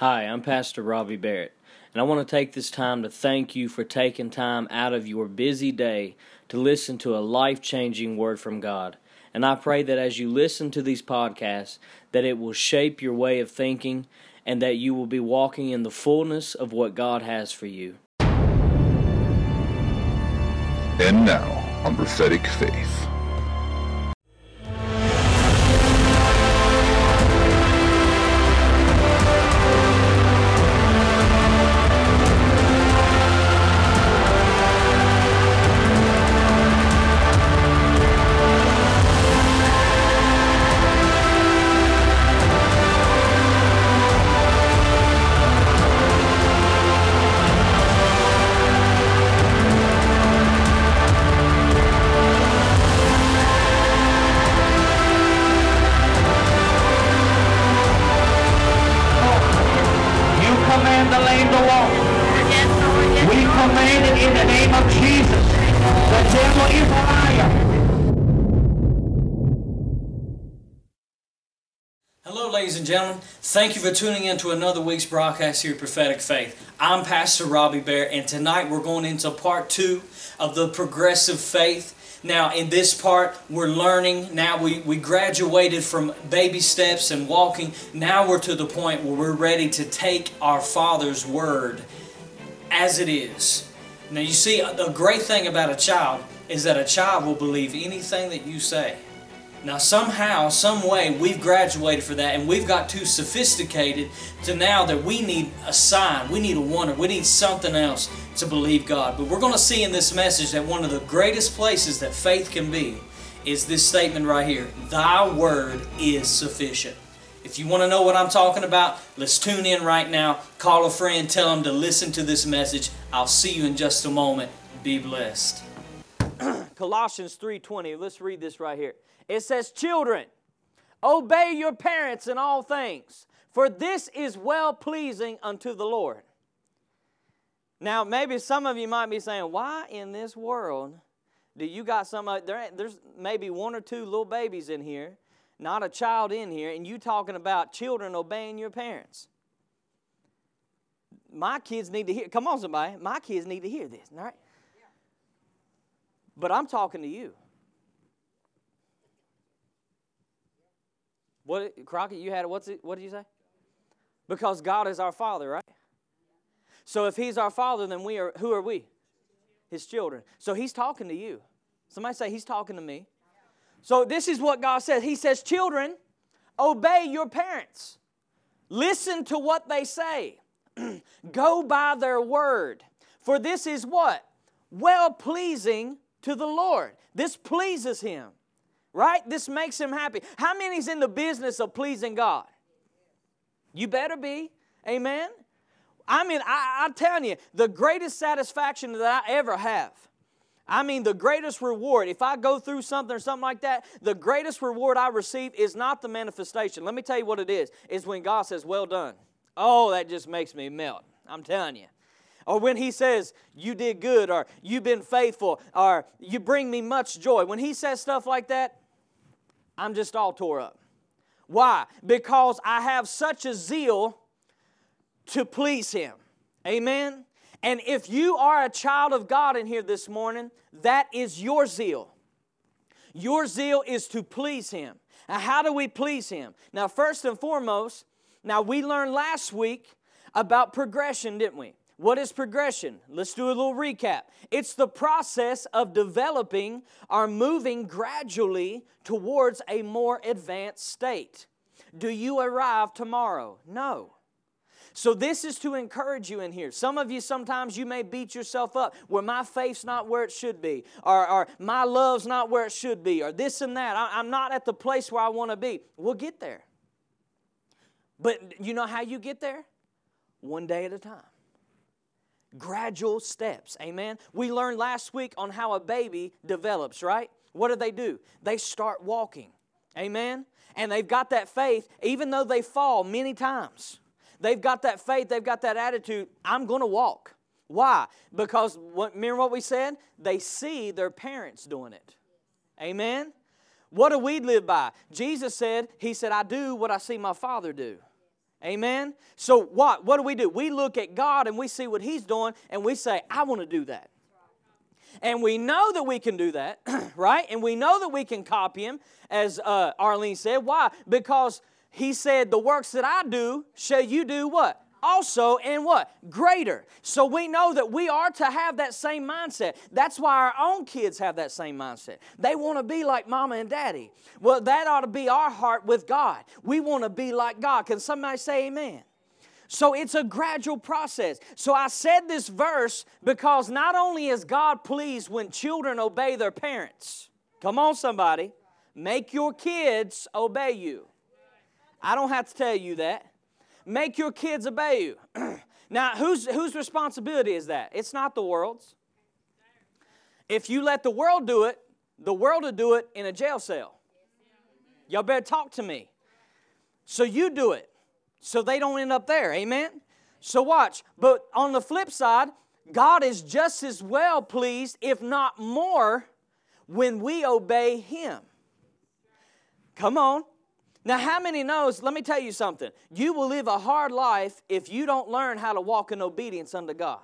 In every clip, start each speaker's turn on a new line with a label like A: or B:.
A: Hi, I'm Pastor Robbie Barrett, and I want to take this time to thank you for taking time out of your busy day to listen to a life changing word from God. And I pray that as you listen to these podcasts, that it will shape your way of thinking and that you will be walking in the fullness of what God has for you.
B: And now, on Prophetic Faith.
A: Ladies and gentlemen. Thank you for tuning in to another week's broadcast here at Prophetic Faith. I'm Pastor Robbie Bear, and tonight we're going into part two of the progressive faith. Now, in this part, we're learning. Now, we, we graduated from baby steps and walking. Now, we're to the point where we're ready to take our Father's Word as it is. Now, you see, the great thing about a child is that a child will believe anything that you say. Now, somehow, some way, we've graduated for that, and we've got too sophisticated to now that we need a sign, we need a wonder, we need something else to believe God. But we're going to see in this message that one of the greatest places that faith can be is this statement right here Thy word is sufficient. If you want to know what I'm talking about, let's tune in right now. Call a friend, tell them to listen to this message. I'll see you in just a moment. Be blessed. Colossians 3:20. Let's read this right here. It says, "Children, obey your parents in all things, for this is well pleasing unto the Lord." Now, maybe some of you might be saying, "Why in this world do you got some there, there's maybe one or two little babies in here, not a child in here, and you talking about children obeying your parents?" My kids need to hear. Come on, somebody. My kids need to hear this, all right? But I'm talking to you. What Crockett, you had what's it what did you say? Because God is our Father, right? So if He's our Father, then we are who are we? His children. So He's talking to you. Somebody say He's talking to me. So this is what God says. He says, Children, obey your parents. Listen to what they say. Go by their word. For this is what? Well pleasing to the Lord. This pleases Him, right? This makes Him happy. How many's in the business of pleasing God? You better be. Amen. I mean, I, I'm telling you, the greatest satisfaction that I ever have. I mean, the greatest reward, if I go through something or something like that, the greatest reward I receive is not the manifestation. Let me tell you what it is. It's when God says, Well done. Oh, that just makes me melt. I'm telling you. Or when He says, You did good, or You've been faithful, or You bring me much joy. When He says stuff like that, I'm just all tore up. Why? Because I have such a zeal to please Him. Amen? And if you are a child of God in here this morning, that is your zeal. Your zeal is to please Him. Now, how do we please Him? Now, first and foremost, now we learned last week about progression, didn't we? What is progression? Let's do a little recap. It's the process of developing or moving gradually towards a more advanced state. Do you arrive tomorrow? No. So this is to encourage you in here. Some of you sometimes you may beat yourself up where my faith's not where it should be, or, or my love's not where it should be, or this and that. I, I'm not at the place where I want to be. We'll get there. But you know how you get there? One day at a time. Gradual steps. Amen. We learned last week on how a baby develops, right? What do they do? They start walking. Amen. And they've got that faith, even though they fall many times. They've got that faith, they've got that attitude. I'm going to walk. Why? Because what, remember what we said? They see their parents doing it. Amen. What do we live by? Jesus said, He said, I do what I see my Father do. Amen. So what? What do we do? We look at God and we see what He's doing, and we say, "I want to do that." And we know that we can do that, right? And we know that we can copy Him, as uh, Arlene said. Why? Because He said, "The works that I do, shall you do what? Also and what? Greater. So we know that we are to have that same mindset. That's why our own kids have that same mindset. They want to be like mama and daddy. Well, that ought to be our heart with God. We want to be like God. Can somebody say amen? So it's a gradual process. So I said this verse because not only is God pleased when children obey their parents, come on, somebody, make your kids obey you. I don't have to tell you that. Make your kids obey you. now, whose, whose responsibility is that? It's not the world's. If you let the world do it, the world will do it in a jail cell. Y'all better talk to me. So you do it so they don't end up there. Amen? So watch. But on the flip side, God is just as well pleased, if not more, when we obey Him. Come on. Now, how many knows? Let me tell you something. You will live a hard life if you don't learn how to walk in obedience unto God.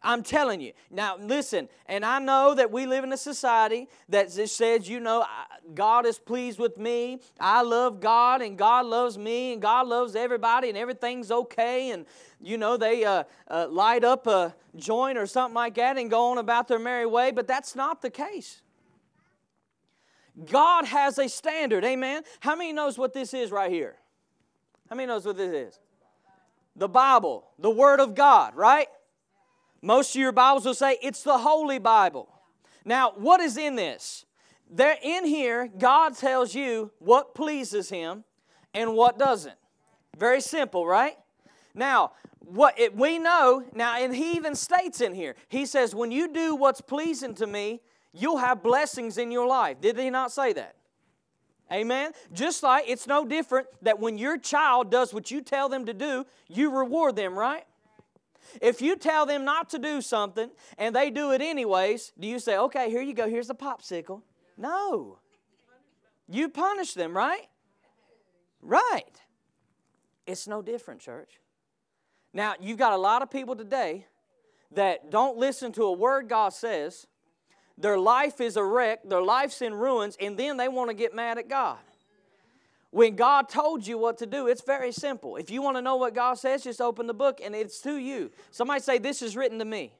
A: I'm telling you. Now, listen, and I know that we live in a society that says, you know, God is pleased with me. I love God, and God loves me, and God loves everybody, and everything's okay. And, you know, they uh, uh, light up a joint or something like that and go on about their merry way, but that's not the case. God has a standard. Amen. How many knows what this is right here? How many knows what this is? The Bible, the Word of God, right? Most of your Bibles will say it's the Holy Bible. Now, what is in this? There in here, God tells you what pleases Him and what doesn't. Very simple, right? Now, what it, we know now, and He even states in here. He says, "When you do what's pleasing to me, you'll have blessings in your life. Did he not say that? Amen. Just like it's no different that when your child does what you tell them to do, you reward them, right? If you tell them not to do something and they do it anyways, do you say, okay, here you go, here's a popsicle? No. You punish them, right? Right. It's no different, church. Now, you've got a lot of people today that don't listen to a word God says their life is a wreck, their life's in ruins, and then they want to get mad at God. When God told you what to do, it's very simple. If you want to know what God says, just open the book and it's to you. Somebody say, This is written to me.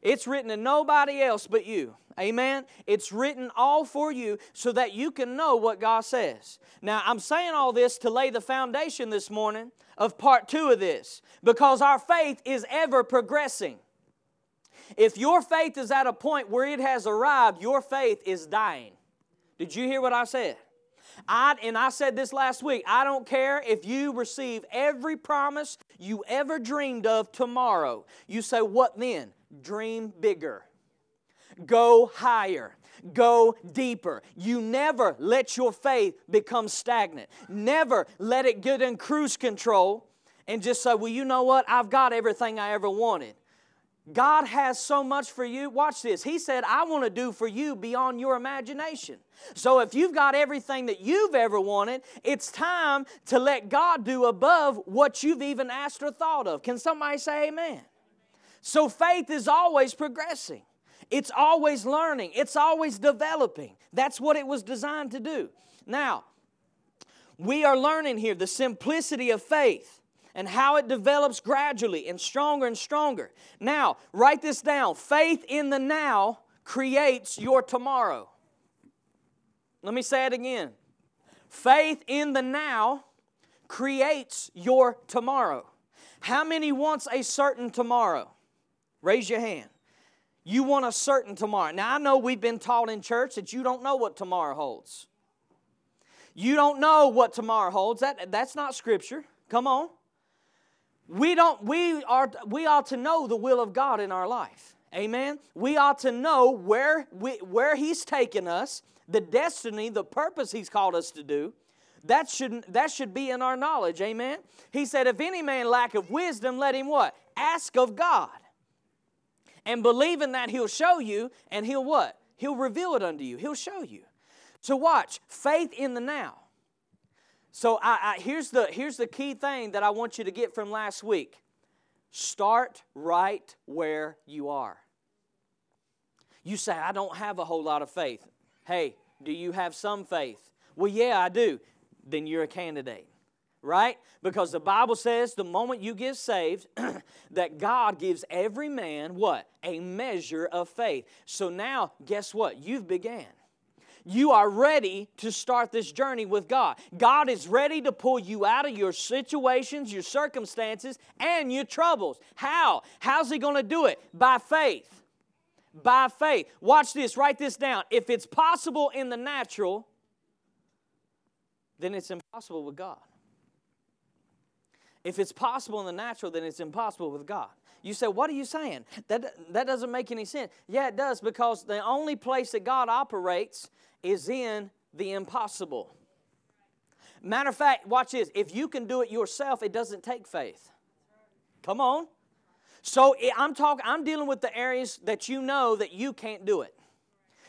A: It's written to nobody else but you. Amen. It's written all for you so that you can know what God says. Now, I'm saying all this to lay the foundation this morning of part two of this because our faith is ever progressing. If your faith is at a point where it has arrived, your faith is dying. Did you hear what I said? I, and I said this last week I don't care if you receive every promise you ever dreamed of tomorrow. You say, What then? Dream bigger, go higher. Go deeper. You never let your faith become stagnant. Never let it get in cruise control and just say, Well, you know what? I've got everything I ever wanted. God has so much for you. Watch this. He said, I want to do for you beyond your imagination. So if you've got everything that you've ever wanted, it's time to let God do above what you've even asked or thought of. Can somebody say amen? So faith is always progressing. It's always learning. It's always developing. That's what it was designed to do. Now, we are learning here the simplicity of faith and how it develops gradually and stronger and stronger. Now, write this down faith in the now creates your tomorrow. Let me say it again. Faith in the now creates your tomorrow. How many wants a certain tomorrow? Raise your hand. You want a certain tomorrow. Now, I know we've been taught in church that you don't know what tomorrow holds. You don't know what tomorrow holds. That, that's not scripture. Come on we don't we are we ought to know the will of god in our life. Amen? We ought to know where we, where he's taken us the destiny the purpose he's called us to do. That should that should be in our knowledge. Amen? He said if any man lack of wisdom let him what? Ask of god. And believing that he'll show you and he'll what? He'll reveal it unto you. He'll show you. So watch faith in the now So I, I, here's, the, here's the key thing that I want you to get from last week start right where you are. You say, I don't have a whole lot of faith. Hey, do you have some faith? Well, yeah, I do. Then you're a candidate, right? Because the Bible says the moment you get saved, that God gives every man what? A measure of faith. So now, guess what? You've began you are ready to start this journey with God. God is ready to pull you out of your situations, your circumstances, and your troubles. How? How's He going to do it? By faith. By faith. Watch this, write this down. If it's possible in the natural, then it's impossible with God. If it's possible in the natural, then it's impossible with God. You say, What are you saying? That, that doesn't make any sense. Yeah, it does, because the only place that God operates is in the impossible. Matter of fact, watch this. If you can do it yourself, it doesn't take faith. Come on. So I'm talking I'm dealing with the areas that you know that you can't do it.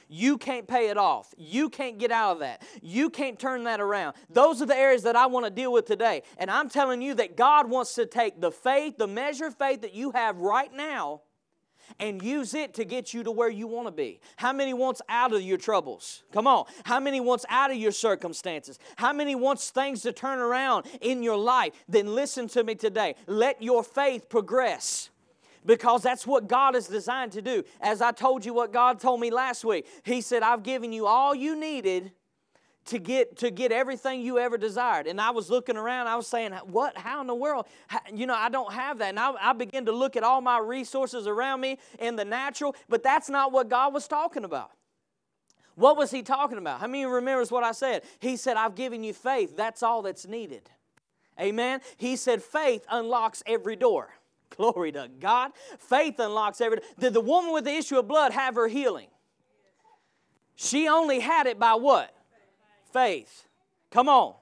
A: You can't pay it off. You can't get out of that. You can't turn that around. Those are the areas that I want to deal with today. And I'm telling you that God wants to take the faith, the measure of faith that you have right now, and use it to get you to where you want to be. How many wants out of your troubles? Come on. How many wants out of your circumstances? How many wants things to turn around in your life? Then listen to me today. Let your faith progress because that's what God is designed to do. As I told you what God told me last week, He said, I've given you all you needed to get to get everything you ever desired. And i was looking around i was saying what? How in the world? How, you know i don't have that. And I, I began to look at all my resources around me in the natural but that's not what god was talking about. What was he talking about? How many of you remembers what i said? He said i've given you faith. That's all that's needed. Amen? He said faith unlocks every door glory to god faith unlocks everything. did the woman with the issue of blood have her healing she only had it by what faith. Come on.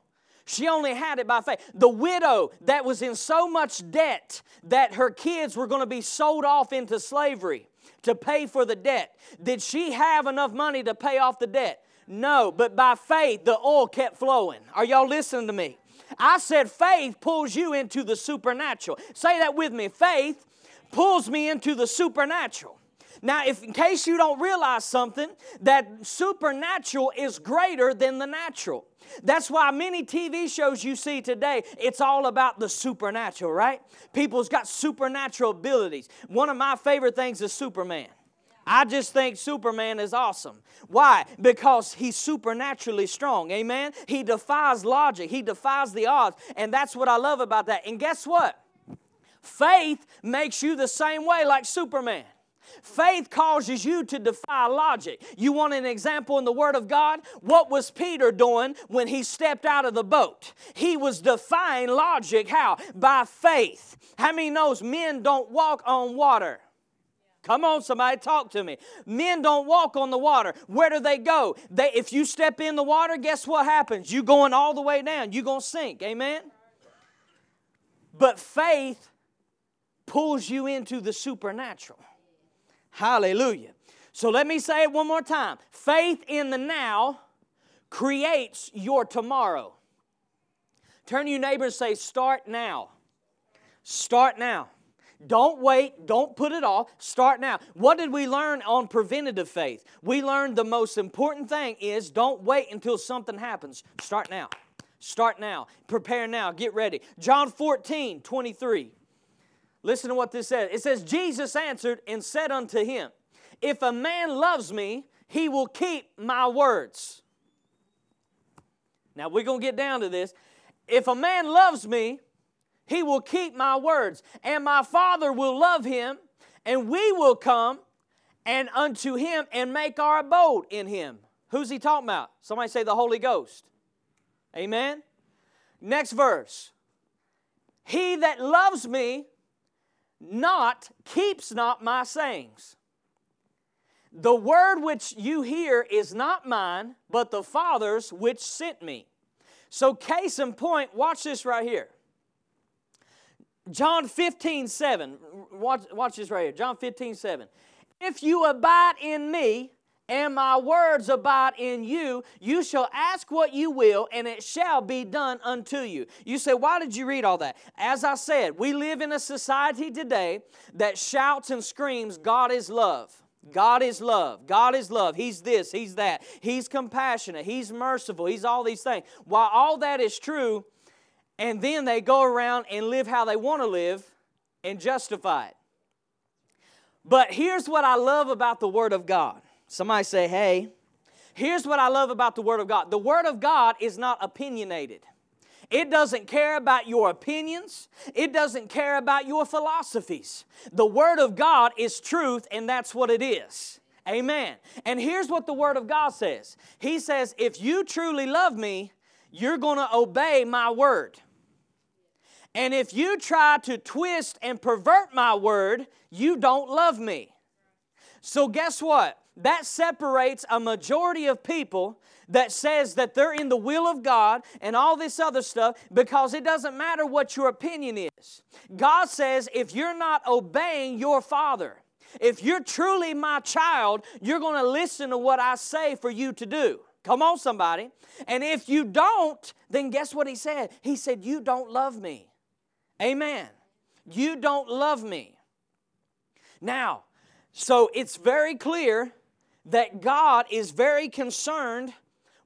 A: She only had it by faith. The widow that was in so much debt that her kids were going to be sold off into slavery to pay for the debt. Did she have enough money to pay off the debt? No, but by faith, the oil kept flowing. Are y'all listening to me? I said faith pulls you into the supernatural. Say that with me. Faith pulls me into the supernatural. Now, if in case you don't realize something, that supernatural is greater than the natural. That's why many TV shows you see today, it's all about the supernatural, right? People's got supernatural abilities. One of my favorite things is Superman. I just think Superman is awesome. Why? Because he's supernaturally strong. Amen? He defies logic, he defies the odds. And that's what I love about that. And guess what? Faith makes you the same way like Superman. Faith causes you to defy logic. You want an example in the Word of God? What was Peter doing when he stepped out of the boat? He was defying logic. How? By faith. How many knows men don't walk on water? Come on, somebody, talk to me. Men don't walk on the water. Where do they go? They, if you step in the water, guess what happens? You going all the way down. You gonna sink. Amen. But faith pulls you into the supernatural. Hallelujah. So let me say it one more time. Faith in the now creates your tomorrow. Turn to your neighbor and say, Start now. Start now. Don't wait. Don't put it off. Start now. What did we learn on preventative faith? We learned the most important thing is don't wait until something happens. Start now. Start now. Prepare now. Get ready. John 14, 23. Listen to what this says. It says, Jesus answered and said unto him, If a man loves me, he will keep my words. Now we're going to get down to this. If a man loves me, he will keep my words, and my Father will love him, and we will come and unto him and make our abode in him. Who's he talking about? Somebody say the Holy Ghost. Amen. Next verse. He that loves me not keeps not my sayings. The word which you hear is not mine, but the Father's which sent me. So, case in point, watch this right here. John 15, 7. Watch, watch this right here. John 15, 7. If you abide in me and my words abide in you, you shall ask what you will, and it shall be done unto you. You say, why did you read all that? As I said, we live in a society today that shouts and screams, God is love. God is love. God is love. He's this, He's that. He's compassionate. He's merciful. He's all these things. While all that is true, and then they go around and live how they want to live and justify it. But here's what I love about the Word of God. Somebody say, hey. Here's what I love about the Word of God the Word of God is not opinionated. It doesn't care about your opinions. It doesn't care about your philosophies. The Word of God is truth, and that's what it is. Amen. And here's what the Word of God says He says, If you truly love me, you're going to obey my Word. And if you try to twist and pervert my Word, you don't love me. So, guess what? That separates a majority of people that says that they're in the will of God and all this other stuff because it doesn't matter what your opinion is. God says if you're not obeying your Father, if you're truly my child, you're going to listen to what I say for you to do. Come on, somebody. And if you don't, then guess what he said? He said, You don't love me. Amen. You don't love me. Now, so it's very clear that God is very concerned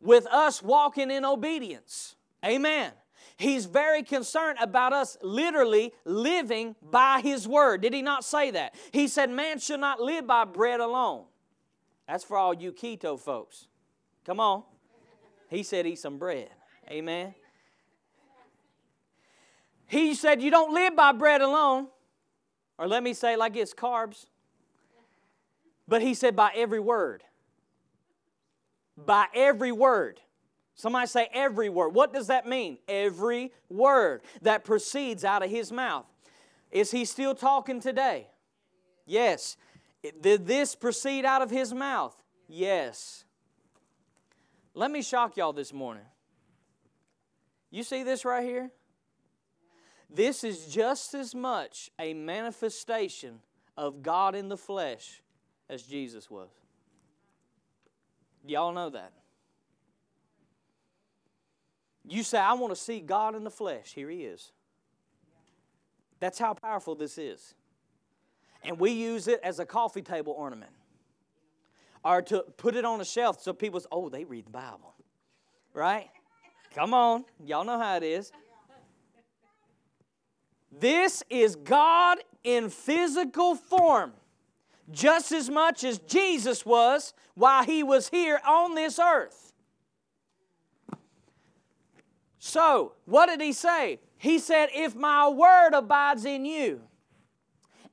A: with us walking in obedience. Amen. He's very concerned about us literally living by His Word. Did He not say that? He said, Man should not live by bread alone. That's for all you keto folks. Come on. He said, Eat some bread. Amen. He said, You don't live by bread alone. Or let me say, like it's carbs. But he said, by every word. By every word. Somebody say every word. What does that mean? Every word that proceeds out of his mouth. Is he still talking today? Yes. Did this proceed out of his mouth? Yes. Let me shock y'all this morning. You see this right here? This is just as much a manifestation of God in the flesh as Jesus was. Y'all know that. You say, I want to see God in the flesh. Here He is. That's how powerful this is. And we use it as a coffee table ornament or to put it on a shelf so people say, oh, they read the Bible. Right? Come on. Y'all know how it is. This is God in physical form just as much as Jesus was while he was here on this earth. So, what did he say? He said, If my word abides in you,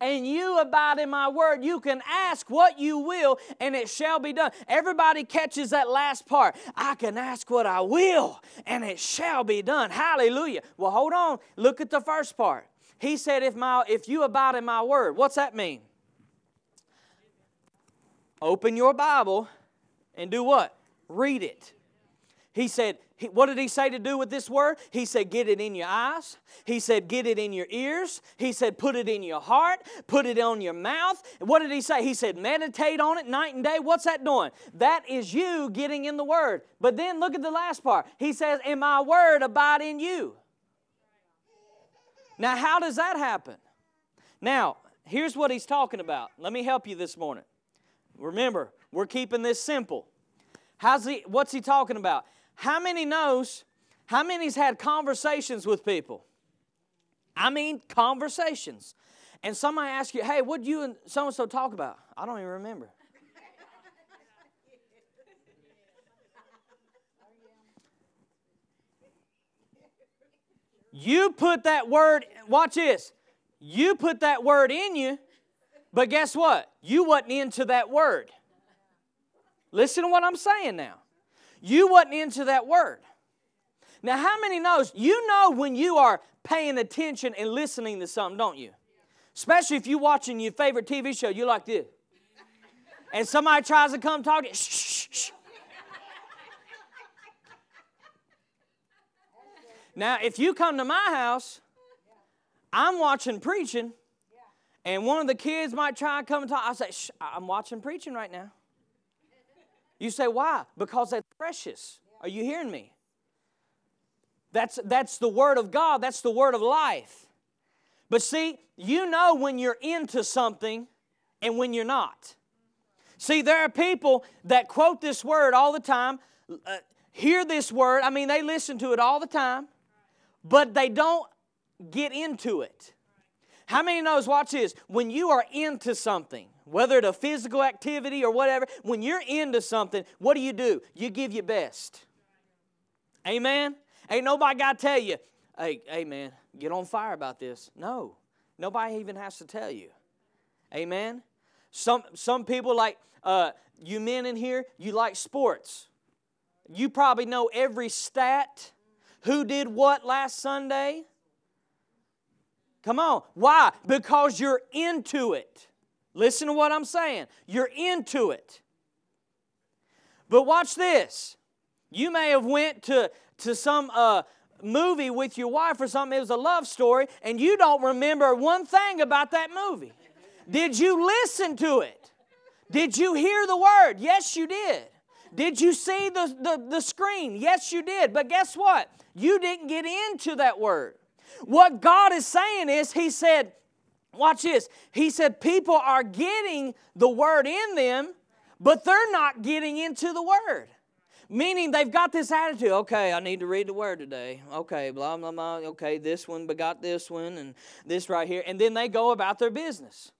A: and you abide in my word, you can ask what you will, and it shall be done. Everybody catches that last part. I can ask what I will, and it shall be done. Hallelujah. Well, hold on. Look at the first part. He said, If, my, if you abide in my word, what's that mean? Open your Bible and do what? Read it. He said, what did he say to do with this word? He said, get it in your eyes. He said, get it in your ears. He said, put it in your heart. Put it on your mouth. What did he say? He said, meditate on it night and day. What's that doing? That is you getting in the word. But then look at the last part. He says, and my word abide in you. Now, how does that happen? Now, here's what he's talking about. Let me help you this morning. Remember, we're keeping this simple. How's he, what's he talking about? How many knows, how many's had conversations with people? I mean, conversations. And somebody asks you, hey, what'd you and so and so talk about? I don't even remember. You put that word, watch this. You put that word in you, but guess what? You wasn't into that word. Listen to what I'm saying now. You wasn't into that word. Now, how many knows? You know when you are paying attention and listening to something, don't you? Especially if you're watching your favorite TV show, you like this. And somebody tries to come talk to you, shh, shh, shh. Now, if you come to my house, I'm watching preaching, and one of the kids might try and come and talk. I say, I'm watching preaching right now. You say, why? Because that's precious. Are you hearing me? That's, that's the Word of God, that's the Word of life. But see, you know when you're into something and when you're not. See, there are people that quote this word all the time, uh, hear this word, I mean, they listen to it all the time, but they don't get into it. How many knows, watch this, when you are into something, whether it's a physical activity or whatever, when you're into something, what do you do? You give your best. Amen? Ain't nobody got to tell you, hey, hey man, get on fire about this. No, nobody even has to tell you. Amen? Some, some people like, uh, you men in here, you like sports. You probably know every stat, who did what last Sunday. Come on. Why? Because you're into it. Listen to what I'm saying. You're into it. But watch this. You may have went to, to some uh, movie with your wife or something. It was a love story, and you don't remember one thing about that movie. Did you listen to it? Did you hear the word? Yes, you did. Did you see the, the, the screen? Yes, you did. But guess what? You didn't get into that word. What God is saying is, He said, watch this. He said, people are getting the word in them, but they're not getting into the word. Meaning they've got this attitude, okay, I need to read the word today. Okay, blah, blah, blah. Okay, this one begot this one and this right here. And then they go about their business.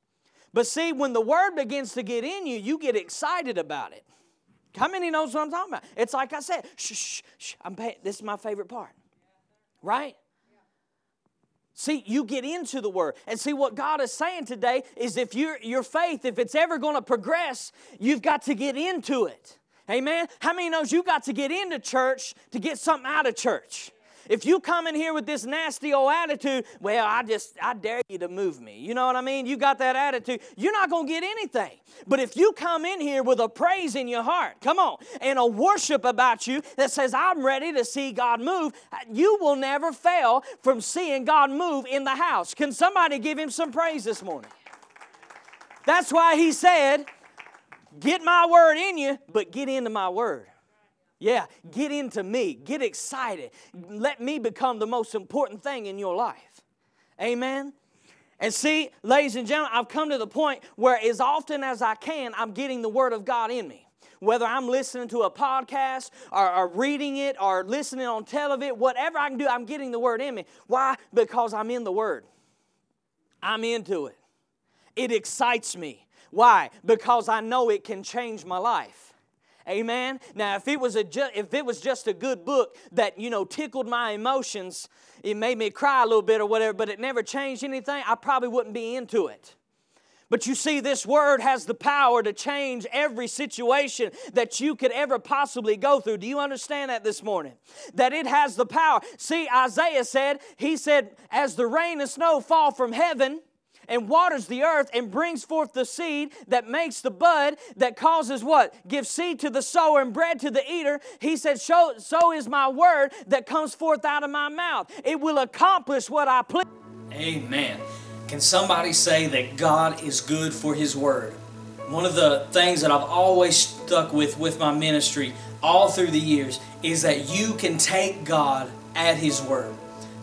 A: But see, when the word begins to get in you, you get excited about it. How many knows what I'm talking about? It's like I said, shh, shh, shh. I'm this is my favorite part. Right? See, you get into the Word. And see, what God is saying today is if your, your faith, if it's ever going to progress, you've got to get into it. Amen? How many knows you got to get into church to get something out of church? If you come in here with this nasty old attitude, well, I just, I dare you to move me. You know what I mean? You got that attitude, you're not going to get anything. But if you come in here with a praise in your heart, come on, and a worship about you that says, I'm ready to see God move, you will never fail from seeing God move in the house. Can somebody give him some praise this morning? That's why he said, Get my word in you, but get into my word. Yeah, get into me. Get excited. Let me become the most important thing in your life. Amen. And see, ladies and gentlemen, I've come to the point where as often as I can, I'm getting the Word of God in me. Whether I'm listening to a podcast or, or reading it or listening on television, whatever I can do, I'm getting the Word in me. Why? Because I'm in the Word. I'm into it. It excites me. Why? Because I know it can change my life. Amen. Now, if it was a ju- if it was just a good book that you know tickled my emotions, it made me cry a little bit or whatever, but it never changed anything, I probably wouldn't be into it. But you see, this word has the power to change every situation that you could ever possibly go through. Do you understand that this morning? That it has the power. See, Isaiah said, He said, as the rain and snow fall from heaven, and waters the earth and brings forth the seed that makes the bud that causes what? Gives seed to the sower and bread to the eater. He said, so, so is my word that comes forth out of my mouth. It will accomplish what I please. Amen. Can somebody say that God is good for His word? One of the things that I've always stuck with with my ministry all through the years is that you can take God at His word.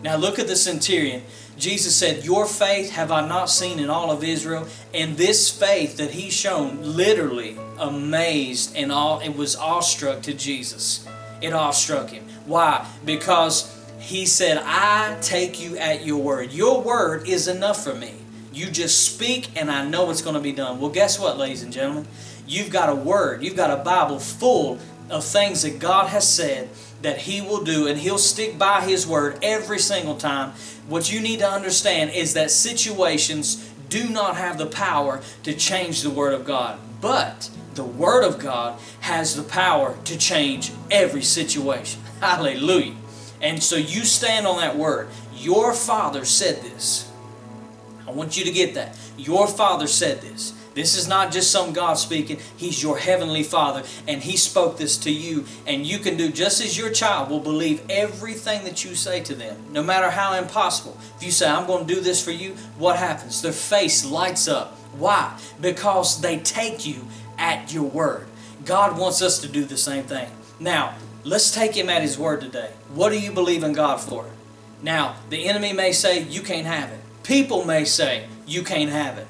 A: Now look at the centurion. Jesus said, Your faith have I not seen in all of Israel. And this faith that he shown literally amazed and all it was awestruck to Jesus. It awestruck him. Why? Because he said, I take you at your word. Your word is enough for me. You just speak and I know it's going to be done. Well, guess what, ladies and gentlemen? You've got a word, you've got a Bible full of things that God has said that He will do, and He'll stick by His word every single time. What you need to understand is that situations do not have the power to change the Word of God, but the Word of God has the power to change every situation. Hallelujah. And so you stand on that Word. Your Father said this. I want you to get that. Your Father said this. This is not just some God speaking. He's your heavenly Father, and He spoke this to you. And you can do just as your child will believe everything that you say to them, no matter how impossible. If you say, I'm going to do this for you, what happens? Their face lights up. Why? Because they take you at your word. God wants us to do the same thing. Now, let's take him at his word today. What do you believe in God for? Now, the enemy may say, You can't have it. People may say, You can't have it.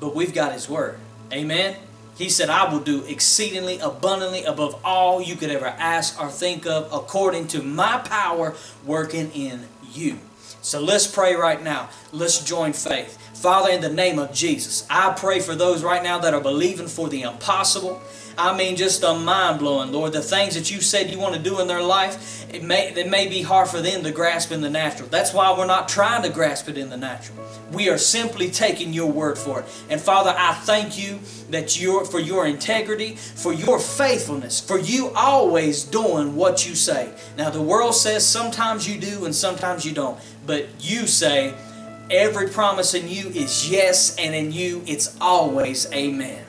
A: But we've got his word. Amen. He said, I will do exceedingly abundantly above all you could ever ask or think of, according to my power working in you. So let's pray right now. Let's join faith. Father, in the name of Jesus, I pray for those right now that are believing for the impossible. I mean, just a mind blowing, Lord. The things that you said you want to do in their life, it may, it may be hard for them to grasp in the natural. That's why we're not trying to grasp it in the natural. We are simply taking your word for it. And Father, I thank you that you're for your integrity, for your faithfulness, for you always doing what you say. Now the world says sometimes you do and sometimes you don't, but you say every promise in you is yes, and in you it's always amen.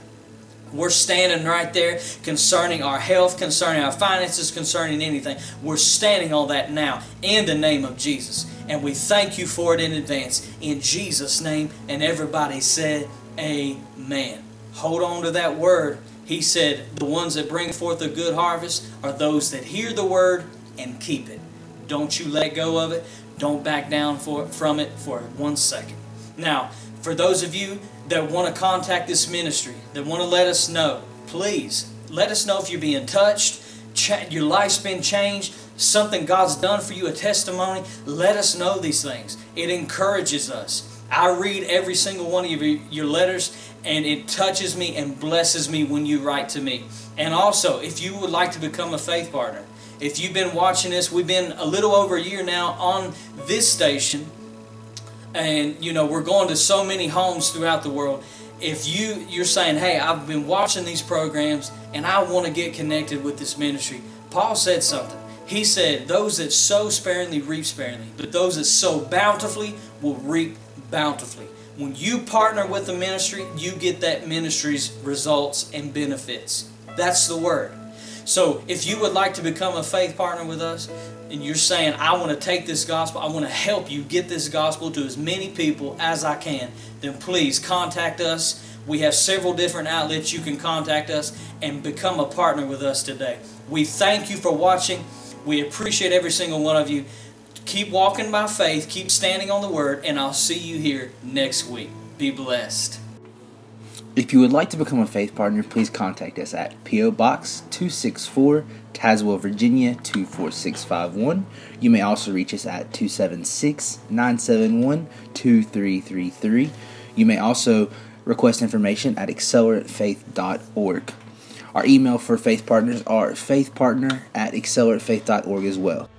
A: We're standing right there concerning our health, concerning our finances, concerning anything. We're standing on that now in the name of Jesus. And we thank you for it in advance. In Jesus' name. And everybody said, Amen. Hold on to that word. He said, The ones that bring forth a good harvest are those that hear the word and keep it. Don't you let go of it. Don't back down for, from it for one second. Now, for those of you that want to contact this ministry, that want to let us know, please let us know if you're being touched, your life's been changed, something God's done for you, a testimony. Let us know these things. It encourages us. I read every single one of your, letters and it touches me and blesses me when you write to me. And also, if you would like to become a faith partner, if you've been watching this, we've been a little over a year now on this station and you know we're going to so many homes throughout the world. If you you're saying hey i've been watching these programs and i want to get connected with this ministry. Paul said something. He said those that sow sparingly reap sparingly but those that sow bountifully will reap bountifully. When you partner with the ministry you get that ministry's results and benefits. That's the word. So if you would like to become a faith partner with us and you're saying, I want to take this gospel, I want to help you get this gospel to as many people as I can, then please contact us. We have several different outlets you can contact us and become a partner with us today. We thank you for watching. We appreciate every single one of you. Keep walking by faith, keep standing on the word, and I'll see you here next week. Be blessed.
C: If you would like to become a faith partner, please contact us at P.O. Box 264, Tazewell, Virginia 24651. You may also reach us at 276 971 2333. You may also request information at acceleratefaith.org. Our email for faith partners are faithpartner at acceleratefaith.org as well.